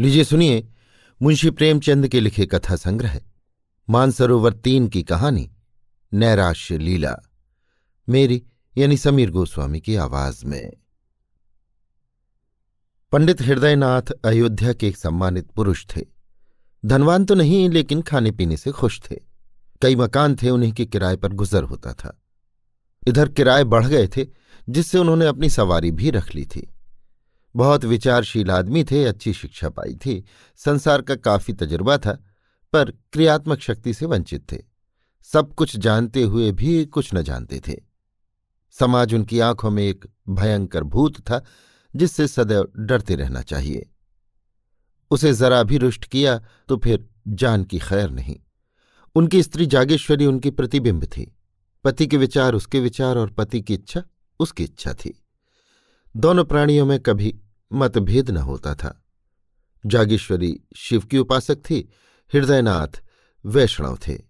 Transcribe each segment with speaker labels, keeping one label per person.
Speaker 1: लीजिए सुनिए मुंशी प्रेमचंद के लिखे कथा संग्रह। मानसरोवर तीन की कहानी, नैराश्य लीला। मेरी, यानी समीर गोस्वामी की आवाज़ में। पंडित हृदयनाथ अयोध्या के एक सम्मानित पुरुष थे। धनवान तो नहीं, लेकिन खाने पीने से खुश थे। कई मकान थे, उन्हीं के किराए पर गुजर होता था। इधर किराए बढ़ गए थे, जिससे उन्होंने अपनी सवारी भी रख ली थी। बहुत विचारशील आदमी थे, अच्छी शिक्षा पाई थी। संसार का काफ़ी तजुर्बा था, पर क्रियात्मक शक्ति से वंचित थे। सब कुछ जानते हुए भी कुछ न जानते थे। समाज उनकी आँखों में एक भयंकर भूत था, जिससे सदैव डरते रहना चाहिए। उसे जरा भी रुष्ट किया तो फिर जान की खैर नहीं। उनकी स्त्री जागेश्वरी उनकी प्रतिबिंब थी। पति के विचार उसके विचार और पति की इच्छा उसकी इच्छा थी। दोनों प्राणियों में कभी मतभेद न होता था। जागेश्वरी शिव की उपासक थी, हृदयनाथ वैष्णव थे,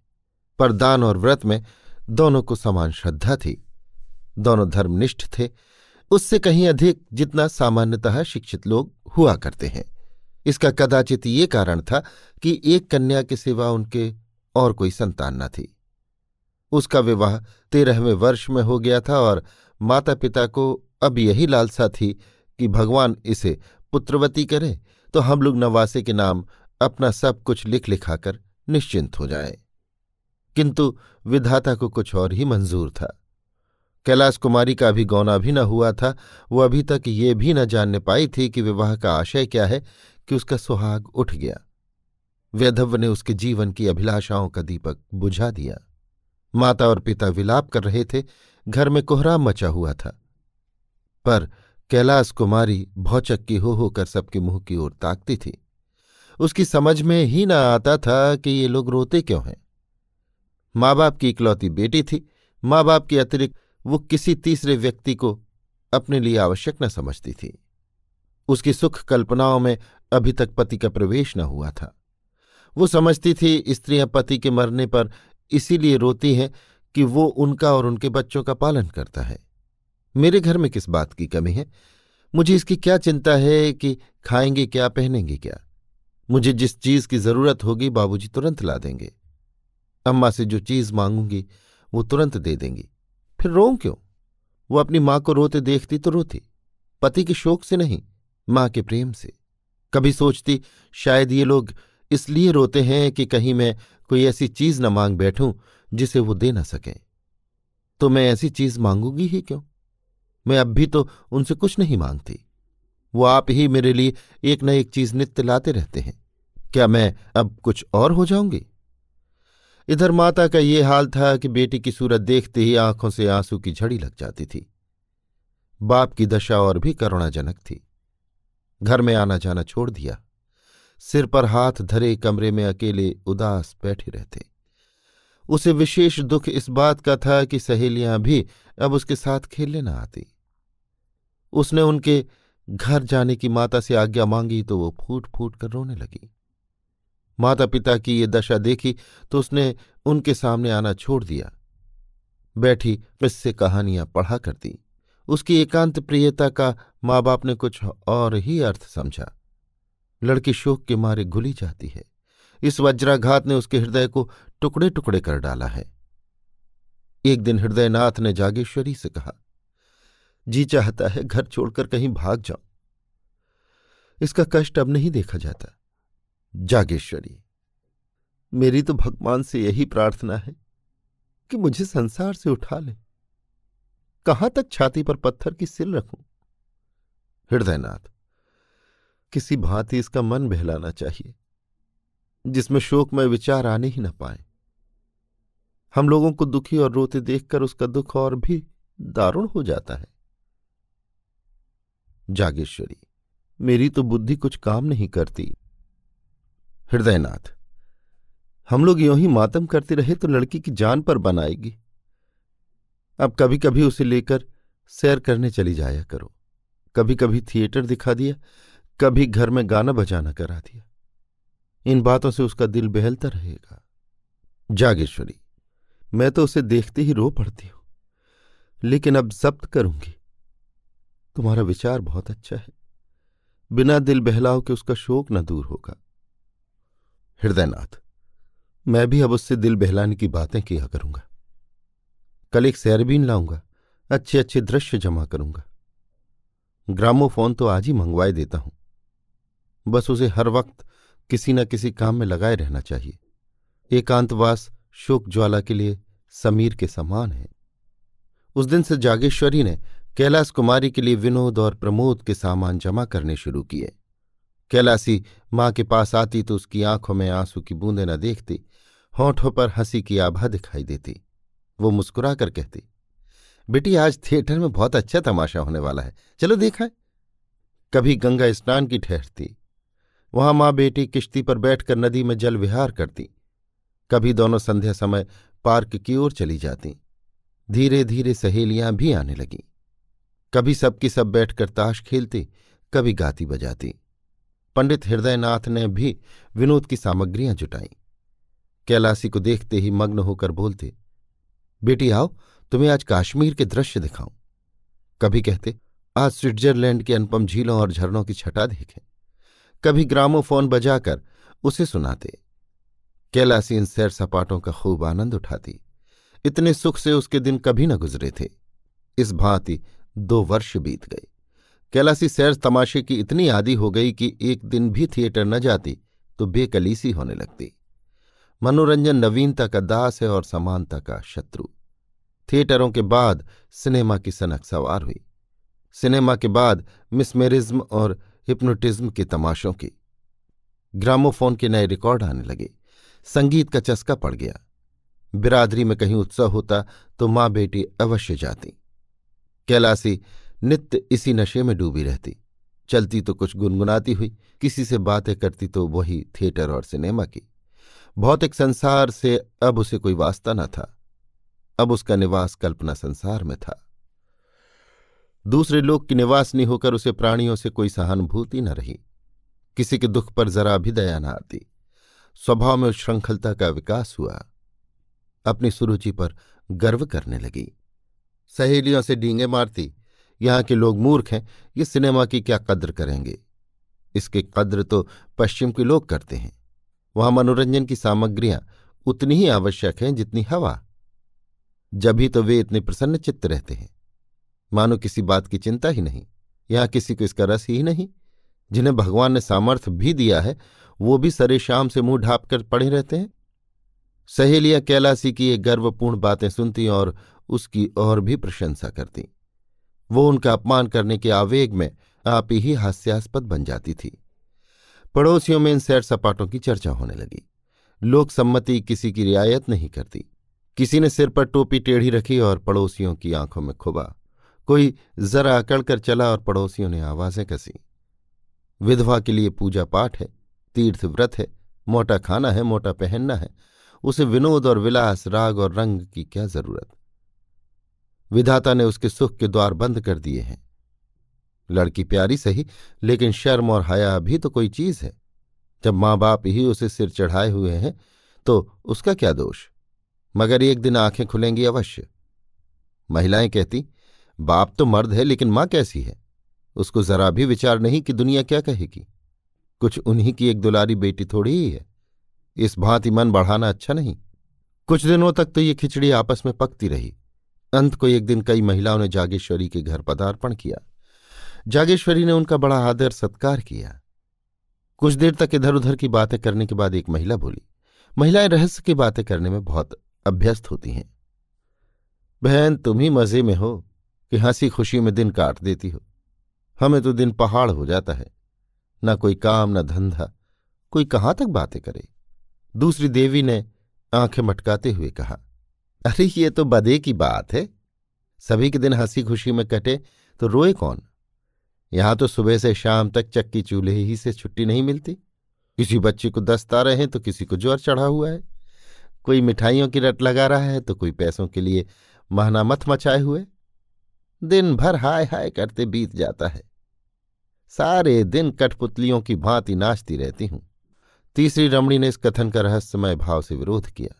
Speaker 1: पर दान और व्रत में दोनों को समान श्रद्धा थी। दोनों धर्मनिष्ठ थे, उससे कहीं अधिक जितना सामान्यतः शिक्षित लोग हुआ करते हैं। इसका कदाचित ये कारण था कि एक कन्या के सिवा उनके और कोई संतान न थी। उसका विवाह तेरहवें वर्ष में हो गया था और माता पिता को अब यही लालसा थी कि भगवान इसे पुत्रवती करे तो हम लोग नवासे के नाम अपना सब कुछ लिख लिखाकर निश्चिंत हो जाएँ। किंतु विधाता को कुछ और ही मंजूर था। कैलाश कुमारी का अभी गौना भी न हुआ था। वो अभी तक ये भी न जानने पाई थी कि विवाह का आशय क्या है कि उसका सुहाग उठ गया। वैधव्य ने उसके जीवन की अभिलाषाओं का दीपक बुझा दिया। माता और पिता विलाप कर रहे थे। घर में कोहराम मचा हुआ था। पर कैलाश कुमारी भौचक्की हो होकर सबके मुँह की ओर ताकती थी। उसकी समझ में ही न आता था कि ये लोग रोते क्यों हैं। माँ बाप की इकलौती बेटी थी। माँ बाप के अतिरिक्त वो किसी तीसरे व्यक्ति को अपने लिए आवश्यक न समझती थी। उसकी सुख कल्पनाओं में अभी तक पति का प्रवेश न हुआ था। वो समझती थी स्त्रियाँ पति के मरने पर इसीलिए रोती हैं कि वो उनका और उनके बच्चों का पालन करता है। मेरे घर में किस बात की कमी है? मुझे इसकी क्या चिंता है कि खाएँगे क्या, पहनेंगे क्या? मुझे जिस चीज़ की ज़रूरत होगी, बाबूजी तुरंत ला देंगे। अम्मा से जो चीज़ मांगूँगी, वो तुरंत दे देंगी। फिर रो क्यों? वो अपनी माँ को रोते देखती तो रोती, पति के शोक से नहीं, माँ के प्रेम से। कभी सोचती, शायद ये लोग इसलिए रोते हैं कि कहीं मैं कोई ऐसी चीज़ न मांग बैठूं, जिसे वो दे न सकें। तो मैं ऐसी चीज़ मांगूँगी ही क्यों? मैं अब भी तो उनसे कुछ नहीं मांगती। वो आप ही मेरे लिए एक न एक चीज़ नित्य लाते रहते हैं। क्या मैं अब कुछ और हो जाऊँगी? इधर माता का ये हाल था कि बेटी की सूरत देखते ही आँखों से आँसू की झड़ी लग जाती थी। बाप की दशा और भी करुणाजनक थी। घर में आना जाना छोड़ दिया। सिर पर हाथ धरे कमरे में अकेले उदास बैठे रहते। उसे विशेष दुख इस बात का था कि सहेलियाँ भी अब उसके साथ खेलने न आती। उसने उनके घर जाने की माता से आज्ञा मांगी तो वो फूट फूट कर रोने लगी। माता पिता की ये दशा देखी तो उसने उनके सामने आना छोड़ दिया। बैठी किस्से कहानियाँ पढ़ा करती। उसकी एकांत प्रियता का माँ बाप ने कुछ और ही अर्थ समझा। लड़की शोक के मारे घुली जाती है। इस वज्राघात ने उसके हृदय को टुकड़े टुकड़े कर डाला है। एक दिन हृदयनाथ ने जागेश्वरी से कहा जी चाहता है घर छोड़कर कहीं भाग जाऊँ। इसका कष्ट अब नहीं देखा जाता। जागेश्वरी, मेरी तो भगवान से यही प्रार्थना है कि मुझे संसार से उठा ले। कहाँ तक छाती पर पत्थर की सिल रखूँ? हृदयनाथ, किसी भांति इसका मन बहलाना चाहिए, जिसमें शोक में विचार आने ही न पाए। हम लोगों को दुखी और रोते देखकर उसका दुख और भी दारुण हो जाता है। जागेश्वरी, मेरी तो बुद्धि कुछ काम नहीं करती। हृदयनाथ, हम लोग यों ही मातम करते रहे तो लड़की की जान पर बनाएगी अब कभी कभी उसे लेकर सैर करने चली जाया करो। कभी कभी थिएटर दिखा दिया, कभी घर में गाना बजाना करा दिया। इन बातों से उसका दिल बहलता रहेगा। जागेश्वरी, मैं तो उसे देखते ही रो पड़ती हूँ, लेकिन अब जब्त करूँगी। तुम्हारा विचार बहुत अच्छा है। बिना दिल बहलाव के उसका शोक न दूर होगा। हृदयनाथ, मैं भी अब उससे दिल बहलाने की बातें किया करूँगा। कल एक सैरबीन लाऊँगा अच्छे अच्छे दृश्य जमा करूँगा। ग्रामोफोन तो आज ही मंगवाए देता हूँ। बस उसे हर वक्त किसी न किसी काम में लगाए रहना चाहिए। एकांतवास, शोक ज्वाला के लिए समीर के समान है। उस दिन से जागेश्वरी ने कैलाश कुमारी के लिए विनोद और प्रमोद के सामान जमा करने शुरू किए। कैलासी माँ के पास आती तो उसकी आँखों में आँसू की बूंदें न देखती, होठों पर हँसी की आभा दिखाई देती। वो मुस्कुरा कर कहती, बेटी, आज थिएटर में बहुत अच्छा तमाशा होने वाला है। चलो देखा है? कभी गंगा स्नान की ठहरती वहाँ माँ बेटी किश्ती पर बैठकर नदी में जल विहार करती। कभी दोनों संध्या समय पार्क की ओर चली जाती। धीरे धीरे सहेलियाँ भी आने लगीं। कभी सबकी सब बैठकर ताश खेलती, कभी गाती बजाती। पंडित हृदयनाथ ने भी विनोद की सामग्रियाँ जुटाई। कैलासी को देखते ही मग्न होकर बोलते, बेटी आओ, तुम्हें आज कश्मीर के दृश्य दिखाऊँ। कभी कहते, आज स्विट्जरलैंड के अनुपम झीलों और झरनों की छटा देखें। कभी ग्रामोफोन बजाकर उसे सुनाते। कैलासी इन सैर सपाटों का खूब आनंद उठाती। इतने सुख से उसके दिन कभी न गुजरे थे। इस भांति दो वर्ष बीत गए। कैलासी सैर तमाशे की इतनी आदि हो गई कि एक दिन भी थिएटर न जाती तो बेकलीसी होने लगती। मनोरंजन नवीनता का दास है और समानता का शत्रु। थिएटरों के बाद सिनेमा की सनक सवार हुई। सिनेमा के बाद मिसमेरिज्म और हिप्नोटिज्म के तमाशों की। ग्रामोफोन के नए रिकॉर्ड आने लगे। संगीत का चस्का पड़ गया। बिरादरी में कहीं उत्सव होता तो माँ बेटी अवश्य जाती। कैलासी नित्य इसी नशे में डूबी रहती। चलती तो कुछ गुनगुनाती हुई, किसी से बातें करती तो वही थिएटर और सिनेमा की। भौतिक संसार से अब उसे कोई वास्ता न था। अब उसका निवास कल्पना संसार में था। दूसरे लोग की निवासनी होकर उसे प्राणियों से कोई सहानुभूति न रही। किसी के दुख पर जरा भी दया न आती। स्वभाव में श्रृंखलता का विकास हुआ। अपनी सुरुचि पर गर्व करने लगी। सहेलियों से डींगे मारती, यहाँ के लोग मूर्ख हैं, ये सिनेमा की क्या कद्र करेंगे? इसके कद्र तो पश्चिम के लोग करते हैं। वहाँ मनोरंजन की सामग्रियाँ उतनी ही आवश्यक हैं जितनी हवा। जब ही तो वे इतने प्रसन्न चित्त रहते हैं। मानो किसी बात की चिंता ही नहीं, यहाँ किसी को इसका रस ही नहीं। जिन्हें भगवान ने सामर्थ्य भी दिया है, वो भी सरे शाम से मुँह ढाप कर पड़े रहते हैं। सहेलियाँ कैलासी की ये गर्वपूर्ण बातें सुनती और उसकी और भी प्रशंसा करती। वो उनका अपमान करने के आवेग में आप ही हास्यास्पद बन जाती थी। पड़ोसियों में इन सैर सपाटों की चर्चा होने लगी। लोक सम्मति किसी की रियायत नहीं करती। किसी ने सिर पर टोपी टेढ़ी रखी और पड़ोसियों की आँखों में खुबा। कोई जरा अकड़ कर चला और पड़ोसियों ने आवाज़ें कसी। विधवा के लिए पूजा पाठ है, तीर्थ व्रत है, मोटा खाना है, मोटा पहनना है। उसे विनोद और विलास, राग और रंग की क्या ज़रूरत? विधाता ने उसके सुख के द्वार बंद कर दिए हैं। लड़की प्यारी सही, लेकिन शर्म और हया भी तो कोई चीज़ है। जब माँ बाप ही उसे सिर चढ़ाए हुए हैं तो उसका क्या दोष? मगर एक दिन आँखें खुलेंगी अवश्य। महिलाएँ कहती, बाप तो मर्द है, लेकिन माँ कैसी है? उसको जरा भी विचार नहीं कि दुनिया क्या कहेगी। कुछ उन्हीं की एक दुलारी बेटी थोड़ी ही है। इस भांति मन बढ़ाना अच्छा नहीं। कुछ दिनों तक तो ये खिचड़ी आपस में पकती रही। अंत को एक दिन कई महिलाओं ने जागेश्वरी के घर पदार्पण किया। जागेश्वरी ने उनका बड़ा आदर सत्कार किया। कुछ देर तक इधर उधर की बातें करने के बाद एक महिला बोली, महिलाएँ रहस्य की बातें करने में बहुत अभ्यस्त होती हैं। बहन, तुम ही मज़े में हो कि हँसी खुशी में दिन काट देती हो। हमें तो दिन पहाड़ हो जाता है। न कोई काम, न धंधा। कोई कहाँ तक बातें करे? दूसरी देवी ने आँखें मटकाते हुए कहा अरे, ये तो बदे की बात है। सभी के दिन हँसी खुशी में कटे तो रोए कौन? यहाँ तो सुबह से शाम तक चक्की चूल्हे ही से छुट्टी नहीं मिलती। किसी बच्चे को दस्त आ रहे हैं तो किसी को ज्वर चढ़ा हुआ है। कोई मिठाइयों की रट लगा रहा है तो कोई पैसों के लिए महना मत मचाए हुए। दिन भर हाय हाय करते बीत जाता है। सारे दिन कठपुतलियों की भांति नाचती रहती हूँ। तीसरी रमणी ने इस कथन का रहस्यमय भाव से विरोध किया।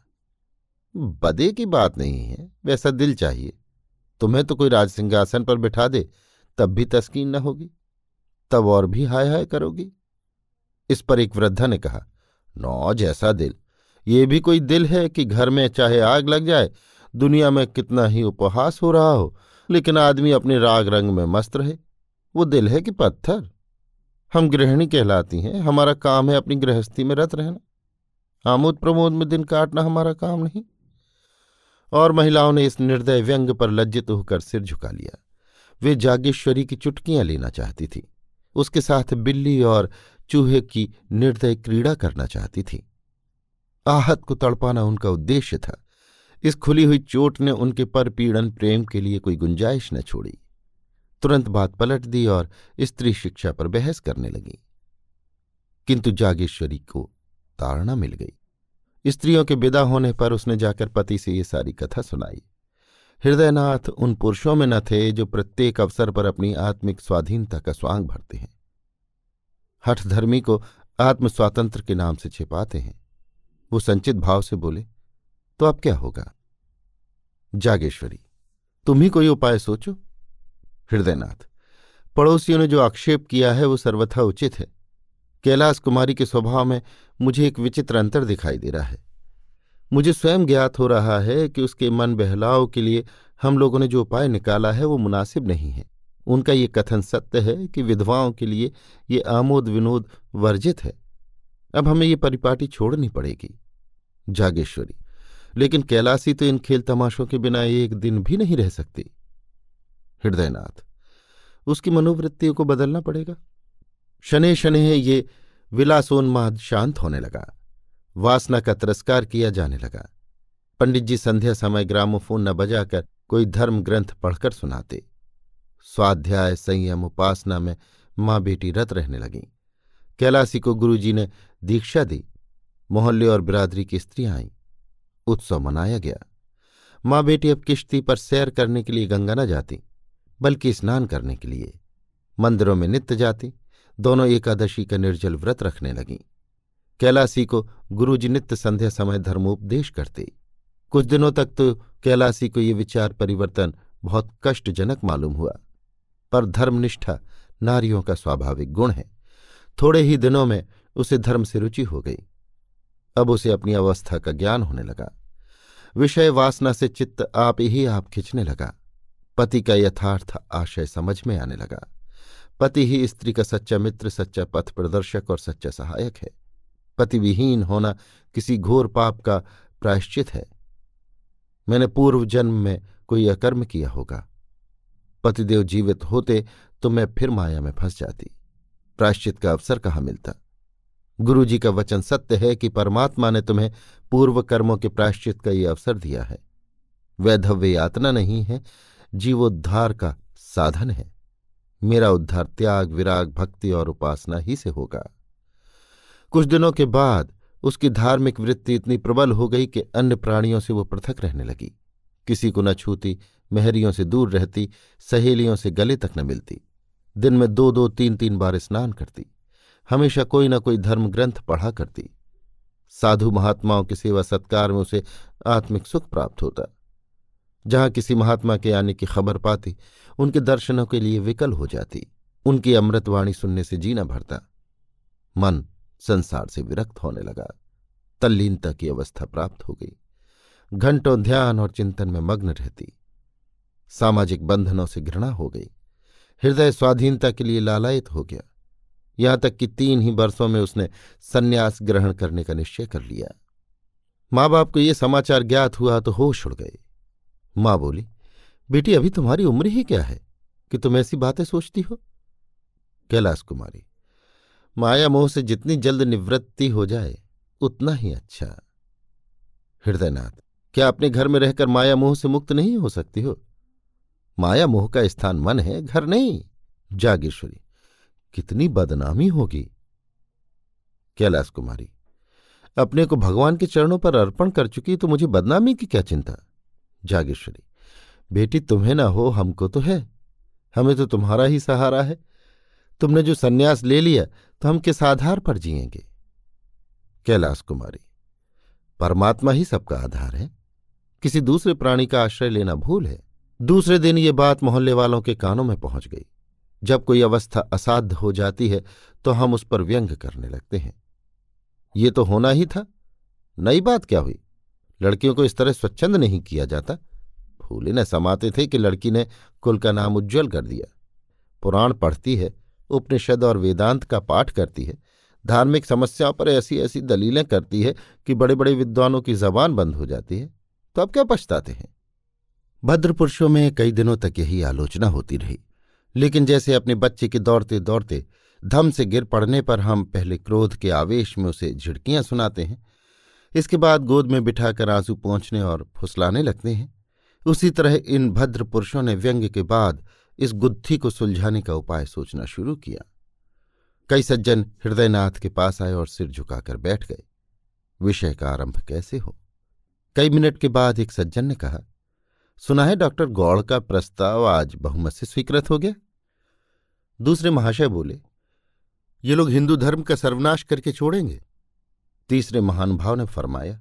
Speaker 1: बदे की बात नहीं है, वैसा दिल चाहिए। तुम्हें तो कोई राजसिंहासन पर बिठा दे, तब भी तस्कीन न होगी, तब और भी हाय हाय करोगी। इस पर एक वृद्धा ने कहा, नौ जैसा दिल, ये भी कोई दिल है कि घर में चाहे आग लग जाए, दुनिया में कितना ही उपहास हो रहा हो, लेकिन आदमी अपने राग रंग में मस्त रहे। वो दिल है कि पत्थर। हम गृहिणी कहलाती हैं, हमारा काम है अपनी गृहस्थी में रत रहना। आमोद प्रमोद में दिन काटना हमारा काम नहीं। और महिलाओं ने इस निर्दय व्यंग पर लज्जित होकर सिर झुका लिया। वे जागेश्वरी की चुटकियाँ लेना चाहती थी। उसके साथ बिल्ली और चूहे की निर्दय क्रीड़ा करना चाहती थी। आहत को तड़पाना उनका उद्देश्य था। इस खुली हुई चोट ने उनके पर पीड़न प्रेम के लिए कोई गुंजाइश न छोड़ी। तुरंत बात पलट दी और स्त्री शिक्षा पर बहस करने लगी। किंतु जागेश्वरी को ताड़ना मिल गई। स्त्रियों के विदा होने पर उसने जाकर पति से ये सारी कथा सुनाई। हृदयनाथ उन पुरुषों में न थे जो प्रत्येक अवसर पर अपनी आत्मिक स्वाधीनता का स्वांग भरते हैं। हठधर्मी को आत्म स्वातंत्र के नाम से छिपाते हैं। वो संचित भाव से बोले तो अब क्या होगा? जागेश्वरी, तुम ही कोई उपाय सोचो? हृदयनाथ, पड़ोसियों ने जो आक्षेप किया है वो सर्वथा उचित है। कैलाश कुमारी के स्वभाव में मुझे एक विचित्र अंतर दिखाई दे रहा है। मुझे स्वयं ज्ञात हो रहा है कि उसके मन बहलाव के लिए हम लोगों ने जो उपाय निकाला है वो मुनासिब नहीं है। उनका ये कथन सत्य है कि विधवाओं के लिए ये आमोद विनोद वर्जित है। अब हमें ये परिपाटी छोड़नी पड़ेगी। जागेश्वरी, लेकिन कैलाशी तो इन खेल तमाशों के बिना एक दिन भी नहीं रह सकती। हृदयनाथ, उसकी मनोवृत्तियों को बदलना पड़ेगा। शनि शनि ये विलासोन्माद शांत होने लगा। वासना का तिरस्कार किया जाने लगा। पंडित जी संध्या समय ग्रामोफोन न बजाकर कोई धर्म ग्रंथ पढ़कर सुनाते। स्वाध्याय, संयम, उपासना में माँ बेटी रत रहने लगीं। कैलासी को गुरुजी ने दीक्षा दी। मोहल्ले और बिरादरी की स्त्रियाँ आईं। उत्सव मनाया गया। माँ बेटी अब किश्ती पर सैर करने के लिए गंगा न जाती, बल्कि स्नान करने के लिए मंदिरों में नित्य जाती। दोनों एकादशी का निर्जल व्रत रखने लगीं। कैलासी को गुरुजी नित्य संध्या समय धर्मोपदेश करते। कुछ दिनों तक तो कैलासी को ये विचार परिवर्तन बहुत कष्टजनक मालूम हुआ। पर धर्मनिष्ठा नारियों का स्वाभाविक गुण है। थोड़े ही दिनों में उसे धर्म से रुचि हो गई। अब उसे अपनी अवस्था का ज्ञान होने लगा। विषय वासना से चित्त आप ही आप खिंचने लगा। पति का यथार्थ आशय समझ में आने लगा। पति ही स्त्री का सच्चा मित्र, सच्चा पथ प्रदर्शक और सच्चा सहायक है। पति विहीन होना किसी घोर पाप का प्रायश्चित है। मैंने पूर्व जन्म में कोई अकर्म किया होगा। पतिदेव जीवित होते तो मैं फिर माया में फंस जाती। प्रायश्चित का अवसर कहाँ मिलता? गुरुजी का वचन सत्य है कि परमात्मा ने तुम्हें पूर्व कर्मों के प्रायश्चित का ये अवसर दिया है। वैधव्य यातना नहीं है, जीवोद्धार का साधन है। मेरा उद्धार त्याग, विराग, भक्ति और उपासना ही से होगा। कुछ दिनों के बाद उसकी धार्मिक वृत्ति इतनी प्रबल हो गई कि अन्य प्राणियों से वो पृथक रहने लगी। किसी को न छूती, महरियों से दूर रहती, सहेलियों से गले तक न मिलती। दिन में दो दो, तीन तीन बार स्नान करती। हमेशा कोई न कोई धर्म ग्रंथ पढ़ा करती। साधु महात्माओं की सेवा सत्कार में उसे आत्मिक सुख प्राप्त होता। जहाँ किसी महात्मा के आने की खबर पाती, उनके दर्शनों के लिए विकल हो जाती। उनकी अमृतवाणी सुनने से जीना भरता। मन संसार से विरक्त होने लगा। तल्लीनता की अवस्था प्राप्त हो गई। घंटों ध्यान और चिंतन में मग्न रहती। सामाजिक बंधनों से घृणा हो गई। हृदय स्वाधीनता के लिए लालायित हो गया। यहाँ तक कि तीन ही वर्षों में उसने सन्यास ग्रहण करने का निश्चय कर लिया। माँ बाप को ये समाचार ज्ञात हुआ तो होश उड़ गए। माँ बोली, बेटी, अभी तुम्हारी उम्र ही क्या है? कि तुम ऐसी बातें सोचती हो? कैलाश कुमारी, माया मोह से जितनी जल्द निवृत्ति हो जाए, उतना ही अच्छा। हृदयनाथ, क्या अपने घर में रहकर माया मोह से मुक्त नहीं हो सकती हो? माया मोह का स्थान मन है, घर नहीं। जागेश्वरी, कितनी बदनामी होगी? कैलाश कुमारी, अपने को भगवान के चरणों पर अर्पण कर चुकी तो मुझे बदनामी की क्या चिंता? जागेश्वरी, बेटी तुम्हें ना हो, हमको तो है। हमें तो तुम्हारा ही सहारा है। तुमने जो सन्यास ले लिया तो हम किस आधार पर जिएँगे? कैलाश कुमारी, परमात्मा ही सबका आधार है। किसी दूसरे प्राणी का आश्रय लेना भूल है। दूसरे दिन ये बात मोहल्ले वालों के कानों में पहुँच गई। जब कोई अवस्था असाध्य हो जाती है तो हम उस पर व्यंग करने लगते हैं। ये तो होना ही था। नई बात क्या हुई? लड़कियों को इस तरह स्वच्छंद नहीं किया जाता। फूले न समाते थे कि लड़की ने कुल का नाम उज्ज्वल कर दिया। पुराण पढ़ती है, उपनिषद और वेदांत का पाठ करती है। धार्मिक समस्याओं पर ऐसी ऐसी दलीलें करती है कि बड़े बड़े विद्वानों की जबान बंद हो जाती है। तो अब क्या पछताते हैं? भद्र पुरुषों में कई दिनों तक यही आलोचना होती रही। लेकिन जैसे अपने बच्चे के दौड़ते दौड़ते धम से गिर पड़ने पर हम पहले क्रोध के आवेश में उसे झिड़कियाँ सुनाते हैं इसके बाद गोद में बिठाकर आँसू पहुँचने और फुसलाने लगते हैं। उसी तरह इन भद्र पुरुषों ने व्यंग के बाद इस गुत्थी को सुलझाने का उपाय सोचना शुरू किया। कई सज्जन हृदयनाथ के पास आए और सिर झुकाकर बैठ गए। विषय का आरंभ कैसे हो? कई मिनट के बाद एक सज्जन ने कहा, सुना है डॉक्टर, गौड़ का प्रस्ताव आज बहुमत से स्वीकृत हो गया? दूसरे महाशय बोले, ये लोग हिंदू धर्म का सर्वनाश करके छोड़ेंगे। तीसरे महानुभाव ने फरमाया,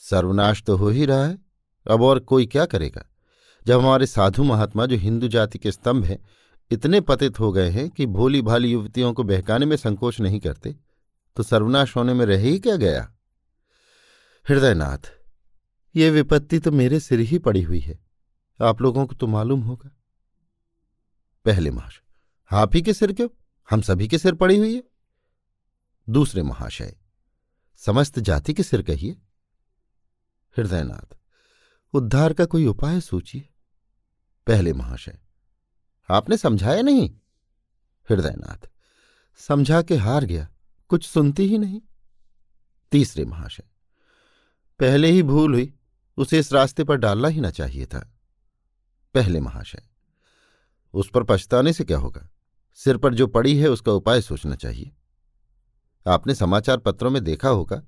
Speaker 1: सर्वनाश तो हो ही रहा है, अब और कोई क्या करेगा? जब हमारे साधु महात्मा जो हिंदू जाति के स्तंभ हैं, इतने पतित हो गए हैं कि भोली भाली युवतियों को बहकाने में संकोच नहीं करते तो सर्वनाश होने में रह ही क्या गया? हृदयनाथ, ये विपत्ति तो मेरे सिर ही पड़ी हुई है। आप लोगों को तो मालूम होगा। पहले महाशय, आप ही के सिर क्यों? हम सभी के सिर पड़ी हुई है। दूसरे महाशय समस्त जाति के सिर कहिए। हृदयनाथ, उद्धार का कोई उपाय सोचिए। पहले महाशय, आपने समझाया नहीं? हृदयनाथ, समझा के हार गया, कुछ सुनती ही नहीं। तीसरे महाशय, पहले ही भूल हुई, उसे इस रास्ते पर डालना ही ना चाहिए था। पहले महाशय, उस पर पछताने से क्या होगा? सिर पर जो पड़ी है, उसका उपाय सोचना चाहिए। आपने समाचार पत्रों में देखा होगा,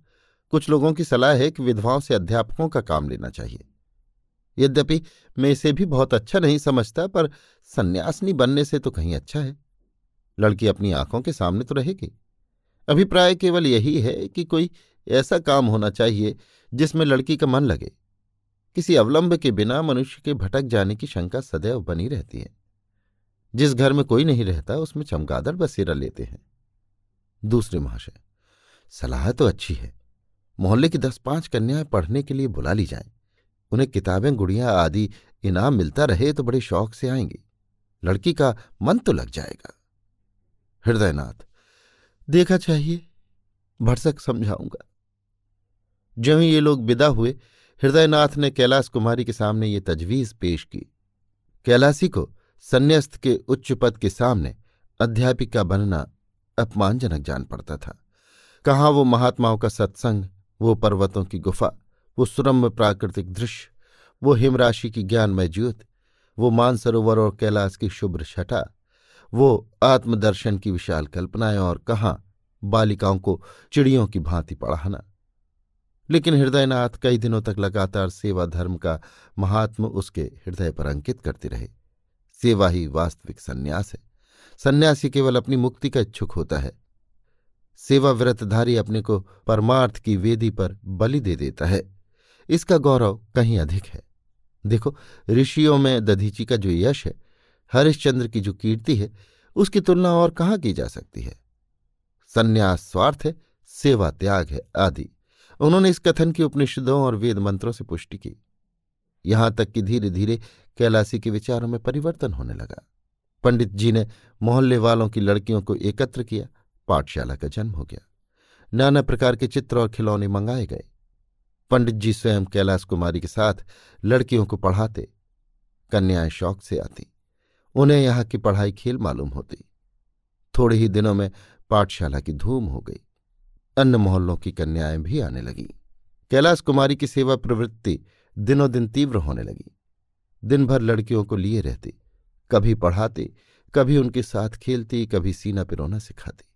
Speaker 1: कुछ लोगों की सलाह है कि विधवाओं से अध्यापकों का काम लेना चाहिए। यद्यपि मैं इसे भी बहुत अच्छा नहीं समझता, पर सन्यासनी बनने से तो कहीं अच्छा है। लड़की अपनी आँखों के सामने तो रहेगी। अभिप्राय केवल यही है कि कोई ऐसा काम होना चाहिए जिसमें लड़की का मन लगे। किसी अवलंब के बिना मनुष्य के भटक जाने की शंका सदैव बनी रहती है। जिस घर में कोई नहीं रहता, उसमें चमगादड़ बसेरा लेते हैं। दूसरे महाशय, सलाह तो अच्छी है। मोहल्ले की दस पाँच कन्याएँ पढ़ने के लिए बुला ली जाएँ। उन्हें किताबें, गुड़ियाँ आदि इनाम मिलता रहे तो बड़े शौक से आएँगी। लड़की का मन तो लग जाएगा। हृदयनाथ, देखा चाहिए, भरसक समझाऊँगा। जो ही ये लोग विदा हुए, हृदयनाथ ने कैलाश कुमारी के सामने ये तजवीज पेश की। कैलासी को संन्यास्त के उच्च पद के सामने अध्यापिका बनना अपमानजनक जान पड़ता था। कहाँ वो महात्माओं का सत्संग, वो पर्वतों की गुफा, वो सुरम्य प्राकृतिक दृश्य, वो हिमराशि की ज्ञानमय ज्योत, वो मानसरोवर और कैलाश की शुभ्र छटा, वो आत्मदर्शन की विशाल कल्पनाएँ और कहाँ बालिकाओं को चिड़ियों की भांति पढ़ाना। लेकिन हृदयनाथ कई दिनों तक लगातार सेवा धर्म का महात्म उसके हृदय पर अंकित करते रहे। सेवा ही वास्तविक संन्यास है। सन्यासी केवल अपनी मुक्ति का इच्छुक होता है। सेवा व्रतधारी अपने को परमार्थ की वेदी पर बलि दे देता है। इसका गौरव कहीं अधिक है। देखो, ऋषियों में दधीची का जो यश है, हरिश्चंद्र की जो कीर्ति है, उसकी तुलना और कहाँ की जा सकती है? संन्यास स्वार्थ है, सेवा त्याग है आदि। उन्होंने इस कथन की उपनिषदों और वेद मंत्रों से पुष्टि की। यहाँ तक कि धीरे धीरे कैलासी के विचारों में परिवर्तन होने लगा। पंडित जी ने मोहल्ले वालों की लड़कियों को एकत्र किया, पाठशाला का जन्म हो गया। नाना प्रकार के चित्र और खिलौने मंगाए गए। पंडित जी स्वयं कैलाश कुमारी के साथ लड़कियों को पढ़ाते, कन्याएँ शौक से आती, उन्हें यहाँ की पढ़ाई खेल मालूम होती। थोड़े ही दिनों में पाठशाला की धूम हो गई, अन्य मोहल्लों की कन्याएँ भी आने लगीं। कैलाश कुमारी की सेवा प्रवृत्ति दिनों दिन तीव्र होने लगी। दिन भर लड़कियों को लिए रहती कभी पढ़ाती, कभी उनके साथ खेलती, कभी सीना पिरोना सिखाती।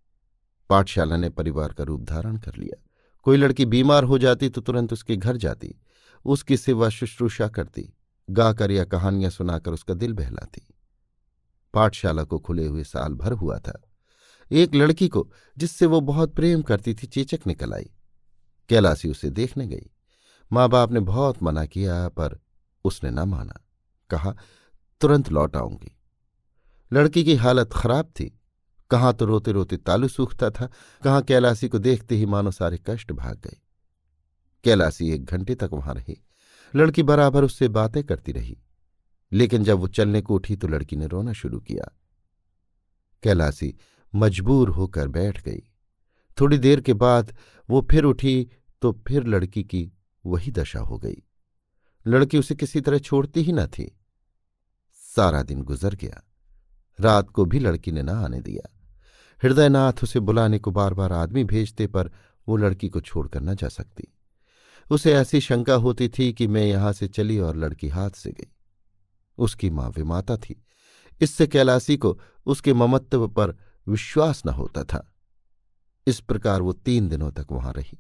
Speaker 1: पाठशाला ने परिवार का रूप धारण कर लिया। कोई लड़की बीमार हो जाती तो तुरंत उसके घर जाती। उसकी सेवा शुश्रूषा करती, गाकर या कहानियाँ सुनाकर उसका दिल बहलाती। पाठशाला को खुले हुए साल भर हुआ था। एक लड़की को, जिससे वो बहुत प्रेम करती थी, चेचक निकल आई। कैलासी उसे देखने गई। माँ बाप ने बहुत मना किया, पर उसने न माना। कहा तुरंत लौट आऊँगी। लड़की की हालत खराब थी। कहाँ तो रोते रोते तालू सूखता था, कहाँ कैलासी को देखते ही मानो सारे कष्ट भाग गए। कैलासी एक घंटे तक वहाँ रही। लड़की बराबर उससे बातें करती रही। लेकिन जब वो चलने को उठी तो लड़की ने रोना शुरू किया। कैलासी मजबूर होकर बैठ गई। थोड़ी देर के बाद वो फिर उठी तो फिर लड़की की वही दशा हो गई। लड़की उसे किसी तरह छोड़ती ही न थी। सारा दिन गुजर गया। रात को भी लड़की ने न आने दिया। हृदयनाथ उसे बुलाने को बार बार आदमी भेजते पर वो लड़की को छोड़कर न जा सकती। उसे ऐसी शंका होती थी कि मैं यहाँ से चली और लड़की हाथ से गई। उसकी माँ विमाता थी। इससे कैलासी को उसके ममत्व पर विश्वास न होता था। इस प्रकार वो तीन दिनों तक वहाँ रही।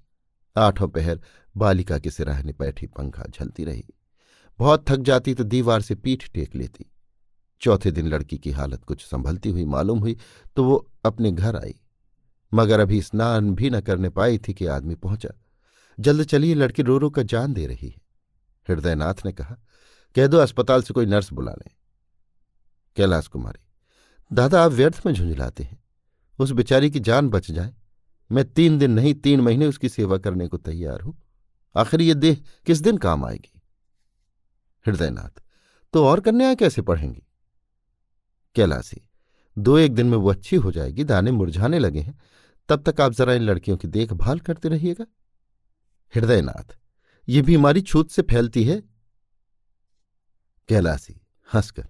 Speaker 1: आठों पहर बालिका के सिराहने बैठी पंखा झलती रही। बहुत थक जाती तो दीवार से पीठ टेक लेती। चौथे दिन लड़की की हालत कुछ संभलती हुई मालूम हुई तो वो अपने घर आई। मगर अभी स्नान भी न करने पाई थी कि आदमी पहुँचा। जल्द चलिए, लड़की रो रो का जान दे रही है। हृदयनाथ ने कहा, कह दो, अस्पताल से कोई नर्स बुला लें। कैलाश कुमारी, दादा, आप व्यर्थ में झुंझलाते हैं। उस बेचारी की जान बच जाए। मैं तीन दिन नहीं, तीन महीने उसकी सेवा करने को तैयार हूँ। आखिर ये देह किस दिन काम आएगी? हृदयनाथ तो और कन्या कैसे पढ़ेंगी? कैलासी दो एक दिन में वो अच्छी हो जाएगी, दाने मुरझाने लगे हैं। तब तक आप जरा इन लड़कियों की देखभाल करते रहिएगा। हृदयनाथ ये बीमारी छूत से फैलती है। कैलासी हंसकर,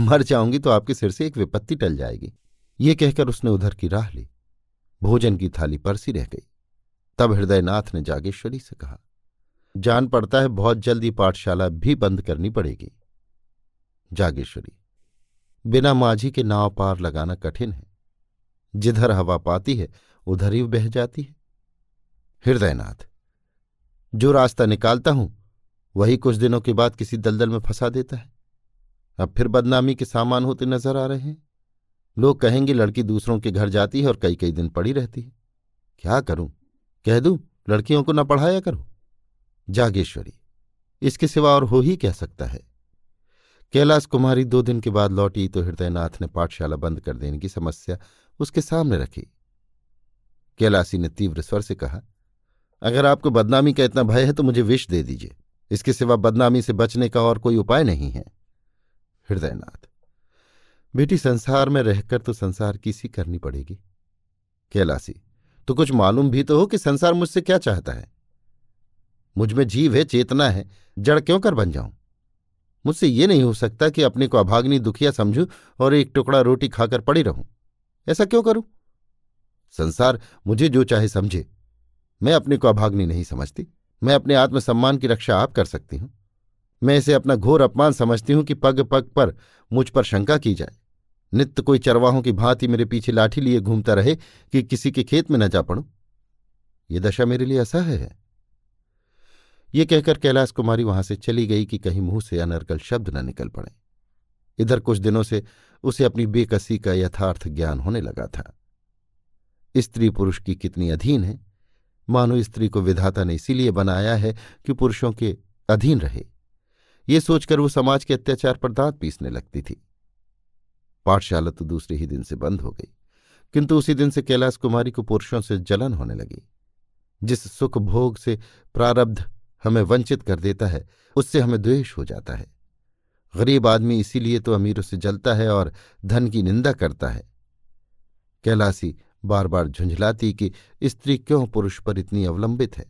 Speaker 1: मर जाऊँगी तो आपके सिर से एक विपत्ति टल जाएगी। ये कहकर उसने उधर की राह ली। भोजन की थाली परसी रह गई। तब हृदयनाथ ने जागेश्वरी से कहा, जान पड़ता है बहुत जल्दी पाठशाला भी बंद करनी पड़ेगी। जागेश्वरी बिना माझी के नाव पार लगाना कठिन है। जिधर हवा पाती है, उधर ही बह जाती है। हृदयनाथ, जो रास्ता निकालता हूँ, वही कुछ दिनों के बाद किसी दलदल में फंसा देता है। अब फिर बदनामी के सामान होते नज़र आ रहे हैं। लोग कहेंगे, लड़की दूसरों के घर जाती है और कई कई दिन पड़ी रहती है। क्या करूँ? कह दूँ, लड़कियों को न पढ़ाया करो। जागेश्वरी, इसके सिवा और हो ही कह सकता है? कैलाश कुमारी दो दिन के बाद लौटी तो हृदयनाथ ने पाठशाला बंद कर देने की समस्या उसके सामने रखी। कैलासी ने तीव्र स्वर से कहा, अगर आपको बदनामी का इतना भय है तो मुझे विष दे दीजिए। इसके सिवा बदनामी से बचने का और कोई उपाय नहीं है। हृदयनाथ, बेटी, संसार में रहकर तो संसार की सी करनी पड़ेगी। कैलासी तो कुछ मालूम भी तो हो कि संसार मुझसे क्या चाहता है। मुझमें जीव है, चेतना है, जड़ क्यों कर बन जाऊँ? मुझसे ये नहीं हो सकता कि अपने को अभाग्नि दुखिया समझूं और एक टुकड़ा रोटी खाकर पड़ी रहूँ। ऐसा क्यों करूँ? संसार मुझे जो चाहे समझे। मैं अपने को अभाग्नि नहीं समझती। मैं अपने आत्मसम्मान की रक्षा आप कर सकती हूँ। मैं इसे अपना घोर अपमान समझती हूँ कि पग पग पर मुझ पर शंका की जाए। नित्य कोई चरवाहों की भांति मेरे पीछे लाठी लिए घूमता रहे कि किसी के खेत में न जा पड़ूं। ये दशा मेरे लिए असह्य है। ये कहकर कैलाश कुमारी वहाँ से चली गई कि कहीं मुँह से अनर्गल शब्द न निकल पड़े। इधर कुछ दिनों से उसे अपनी बेकसी का यथार्थ ज्ञान होने लगा था। स्त्री पुरुष की कितनी अधीन है? मानो स्त्री को विधाता ने इसीलिए बनाया है कि पुरुषों के अधीन रहे। ये सोचकर वो समाज के अत्याचार पर दांत पीसने लगती थी। पाठशाला तो दूसरे ही दिन से बंद हो गई, किंतु उसी दिन से कैलाश कुमारी को पुरुषों से जलन होने लगी, जिस सुख भोग से प्रारब्ध हमें वंचित कर देता है, उससे हमें द्वेष हो जाता है। गरीब आदमी इसीलिए तो अमीरों से जलता है और धन की निंदा करता है। कैलासी बार बार झुंझलाती कि स्त्री क्यों पुरुष पर इतनी अवलंबित है?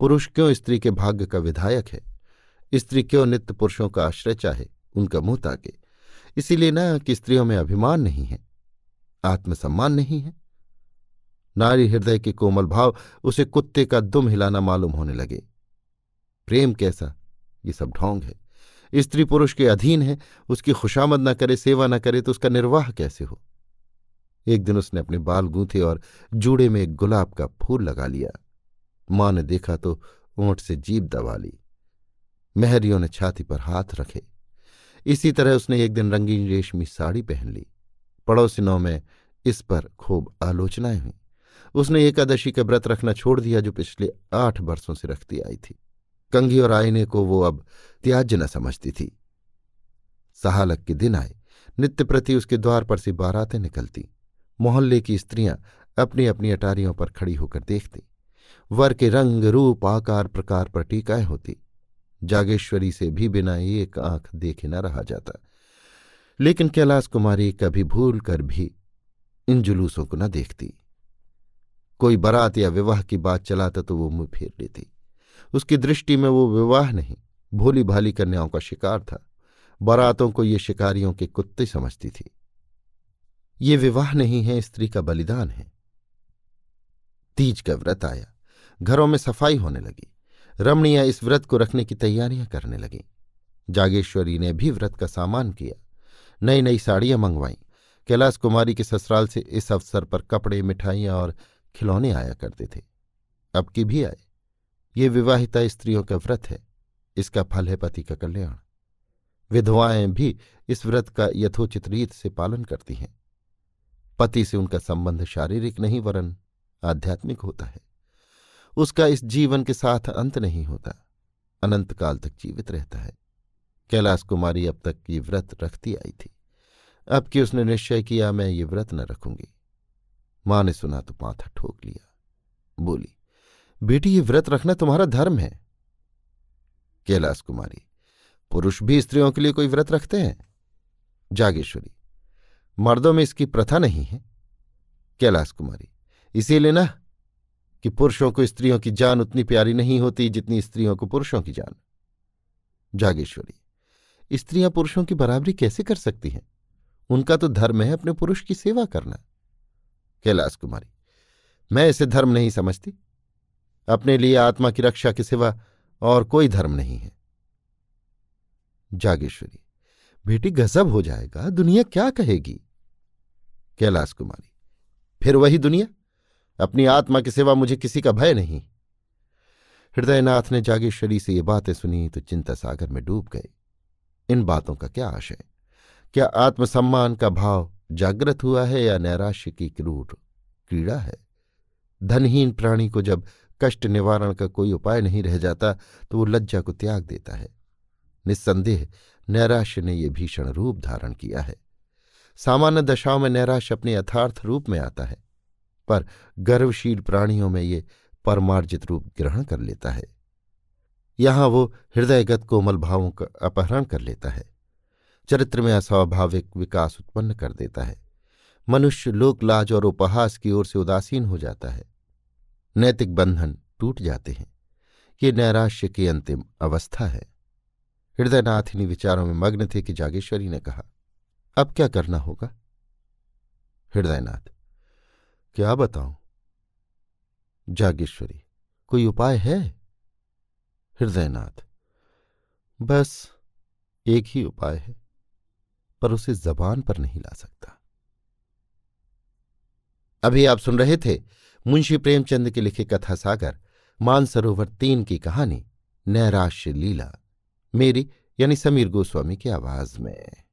Speaker 1: पुरुष क्यों स्त्री के भाग्य का विधायक है? स्त्री क्यों नित्य पुरुषों का आश्रय चाहे, उनका मुँह ताके? इसीलिए न कि स्त्रियों में अभिमान नहीं है। आत्मसम्मान नहीं है। नारी हृदय के कोमल भाव, उसे कुत्ते का दुम हिलाना मालूम होने लगे। प्रेम कैसा? ये सब ढोंग है। स्त्री पुरुष के अधीन है, उसकी खुशामद न करे, सेवा न करे तो उसका निर्वाह कैसे हो? एक दिन उसने अपने बाल गूंथे और जूड़े में एक गुलाब का फूल लगा लिया। माँ ने देखा तो ऊँट से जीप दबा ली। महरियों ने छाती पर हाथ रखे। इसी तरह उसने एक दिन रंगीन रेशमी साड़ी पहन ली। पड़ोसिनों में इस पर खूब आलोचनाएँ हुई। उसने एकादशी का व्रत रखना छोड़ दिया, जो पिछले आठ वर्षों से रखती आई थी। कंघी और आईने को वो अब त्याज्य न समझती थी। सहालक के दिन आए, नित्य प्रति उसके द्वार पर से बारातें निकलती। मोहल्ले की स्त्रियाँ अपनी अपनी अटारियों पर खड़ी होकर देखती। वर के रंग, रूप, आकार, प्रकार पर टीकाएँ होती। जागेश्वरी से भी बिना एक आँख देखे न रहा जाता। लेकिन कैलाश कुमारी कभी भूल कर भी इन जुलूसों को न देखती। कोई बारात या विवाह की बात चलाता तो वो मुँह फेर लेती। उसकी दृष्टि में वो विवाह नहीं भोली भाली कन्याओं का शिकार था। बारातों को ये शिकारियों के कुत्ते समझती थी। ये विवाह नहीं है, स्त्री का बलिदान है। तीज का व्रत आया। घरों में सफ़ाई होने लगी। रमणिया इस व्रत को रखने की तैयारियाँ करने लगी। जागेश्वरी ने भी व्रत का सामान किया। नई नई साड़ियाँ मंगवाईं। कैलाश कुमारी के ससुराल से इस अवसर पर कपड़े, मिठाइयाँ और खिलौने आया करते थे। अब की भी आए। ये विवाहिता स्त्रियों का व्रत है। इसका फल है पति का कल्याण। विधवाएँ भी इस व्रत का यथोचित रीत से पालन करती हैं। पति से उनका संबंध शारीरिक नहीं, वरन आध्यात्मिक होता है। उसका इस जीवन के साथ अंत नहीं होता। अनंत काल तक जीवित रहता है। कैलाश कुमारी अब तक ये व्रत रखती आई थी। अब कि उसने निश्चय किया, मैं ये व्रत न रखूँगी। माँ ने सुना तो माथा ठोक लिया। बोली बेटी, ये व्रत रखना तुम्हारा धर्म है। कैलाश कुमारी, पुरुष भी स्त्रियों के लिए कोई व्रत रखते हैं? जागेश्वरी, मर्दों में इसकी प्रथा नहीं है। कैलाश कुमारी, इसीलिए ना कि पुरुषों को स्त्रियों की जान उतनी प्यारी नहीं होती जितनी स्त्रियों को पुरुषों की जान। जागेश्वरी, स्त्रियाँ पुरुषों की बराबरी कैसे कर सकती हैं? उनका तो धर्म है अपने पुरुष की सेवा करना। कैलाश कुमारी, मैं इसे धर्म नहीं समझती। अपने लिए आत्मा की रक्षा के सिवा और कोई धर्म नहीं है। जागेश्वरी, बेटी गजब हो जाएगा, दुनिया क्या कहेगी? कैलाश कुमारी, फिर वही दुनिया? अपनी आत्मा के सिवा मुझे किसी का भय नहीं। हृदयनाथ ने जागेश्वरी से ये बातें सुनी तो चिंता सागर में डूब गए इन बातों का क्या आशय? क्या आत्मसम्मान का भाव जागृत हुआ है या नैराश्य की क्रूर क्रीड़ा है? धनहीन प्राणी को जब कष्ट निवारण का कोई उपाय नहीं रह जाता तो वो लज्जा को त्याग देता है। निस्संदेह नैराश्य ने यह भीषण रूप धारण किया है। सामान्य दशाओं में नैराश्य अपने यथार्थ रूप में आता है, पर गर्वशील प्राणियों में ये परमार्जित रूप ग्रहण कर लेता है। यहाँ वो हृदयगत कोमल भावों का अपहरण कर लेता है, चरित्र में अस्वाभाविक विकास उत्पन्न कर देता है। मनुष्य लोकलाज और उपहास की ओर से उदासीन हो जाता है। नैतिक बंधन टूट जाते हैं। ये नैराश्य की अंतिम अवस्था है। हृदयनाथ इन्हीं विचारों में मग्न थे कि जागेश्वरी ने कहा, अब क्या करना होगा? हृदयनाथ, क्या बताऊँ? जागेश्वरी, कोई उपाय है? हृदयनाथ, बस एक ही उपाय है, पर उसे जबान पर नहीं ला सकता। अभी आप सुन रहे थे मुंशी प्रेमचंद के लिखे कथा सागर, मानसरोवर तीन की कहानी, नैराश्य लीला, मेरी यानी समीर गोस्वामी की आवाज़ में।